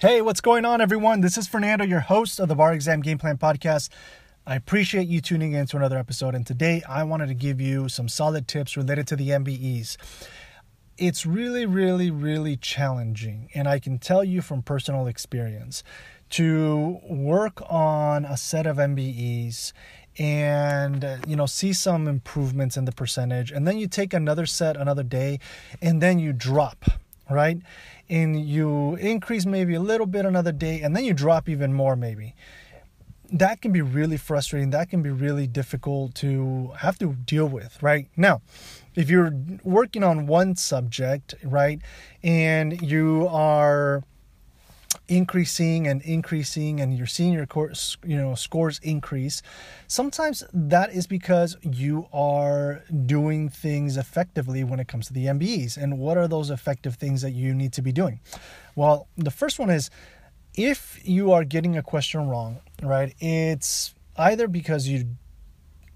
Hey, what's going on, everyone? This is Fernando, your host of the Bar Exam Game Plan Podcast. I appreciate you tuning in to another episode, and today I wanted to give you some solid tips related to the MBEs. It's really, really, really challenging, and I can tell you from personal experience to work on a set of MBEs and you know see some improvements in the percentage and then you take another set another day and then you drop right? And you increase maybe a little bit another day and then you drop even more maybe. That can be really frustrating. That can be really difficult to have to deal with right? Now if you're working on one subject right and you are increasing and increasing and you're seeing your course you know scores increase sometimes that is because you are doing things effectively when it comes to the mbes and what are those effective things that you need to be doing? Well the first one is if you are getting a question wrong right it's either because you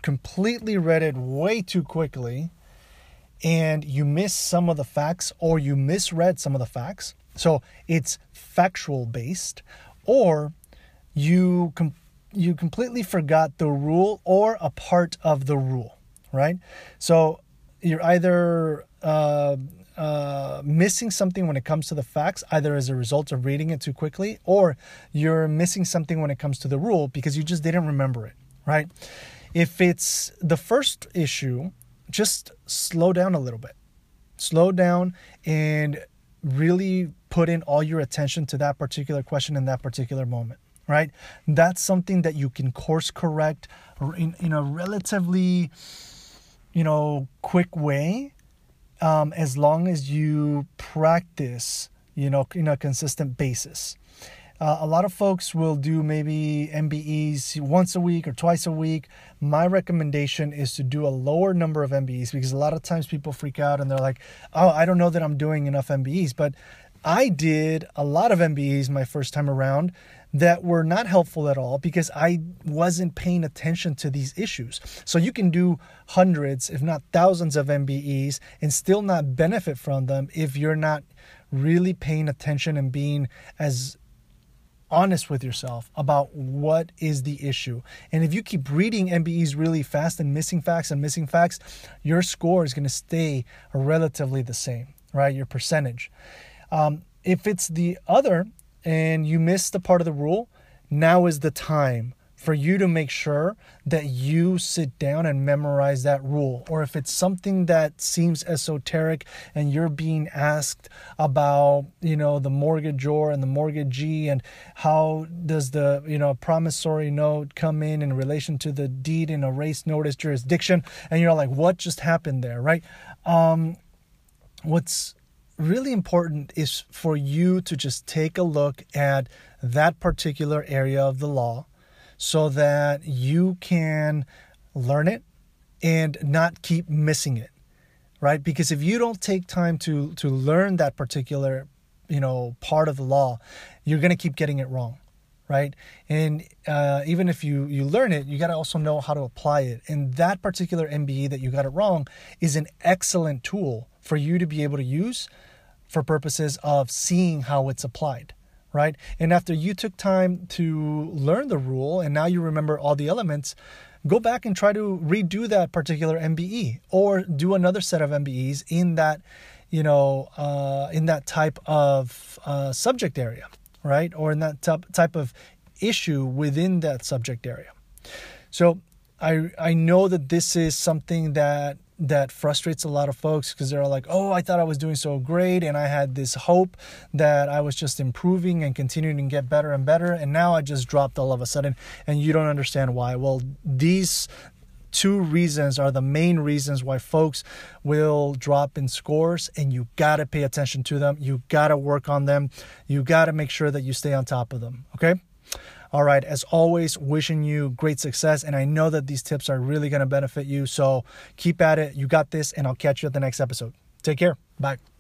completely read it way too quickly and you miss some of the facts or you misread some of the facts so it's factual based, or you com- you completely forgot the rule or a part of the rule, right? So you're either uh, uh, missing something when it comes to the facts, either as a result of reading it too quickly, or you're missing something when it comes to the rule because you just didn't remember it, right? If it's the first issue, just slow down a little bit. Slow down and really put in all your attention to that particular question in that particular moment right? That's something that you can course correct in, in a relatively you know quick way um, as long as you practice you know in a consistent basis uh, a lot of folks will do maybe MBEs once a week or twice a week. My recommendation is to do a lower number of MBEs because a lot of times people freak out and they're like, oh, I don't know that I'm doing enough MBEs. But I did a lot of MBEs my first time around that were not helpful at all because I wasn't paying attention to these issues. So you can do hundreds, if not thousands of MBEs and still not benefit from them if you're not really paying attention and being as honest with yourself about what is the issue. And if you keep reading MBEs really fast and missing facts and missing facts, your score is going to stay relatively the same, right? Your percentage. Um, if it's the other and you miss the part of the rule, now is the time for you to make sure that you sit down and memorize that rule. Or if it's something that seems esoteric and you're being asked about, you know, the mortgagor and the mortgagee and how does the, you know, promissory note come in in relation to the deed in a race notice jurisdiction, and you're like, what just happened there, right? Um, what's really important is for you to just take a look at that particular area of the law so that you can learn it and not keep missing it right? Because if you don't take time to to learn that particular you know part of the law you're going to keep getting it wrong right? And uh, even if you you learn it you got to also know how to apply it. And that particular mbe that you got it wrong is an excellent tool for you to be able to use for purposes of seeing how it's applied right? And after you took time to learn the rule and now you remember all the elements, go back and try to redo that particular MBE or do another set of MBEs in that, you know, uh, in that type of uh, subject area, right? Or in that type of issue within that subject area. So I I know that this is something that that frustrates a lot of folks because they're like, oh, I thought I was doing so great and I had this hope that I was just improving and continuing to get better and better. And now I just dropped all of a sudden and you don't understand why. Well, these two reasons are the main reasons why folks will drop in scores and you got to pay attention to them. You got to work on them. You got to make sure that you stay on top of them. Okay. All right, as always, wishing you great success. And I know that these tips are really going to benefit you. So keep at it. You got this, and I'll catch you at the next episode. Take care. Bye.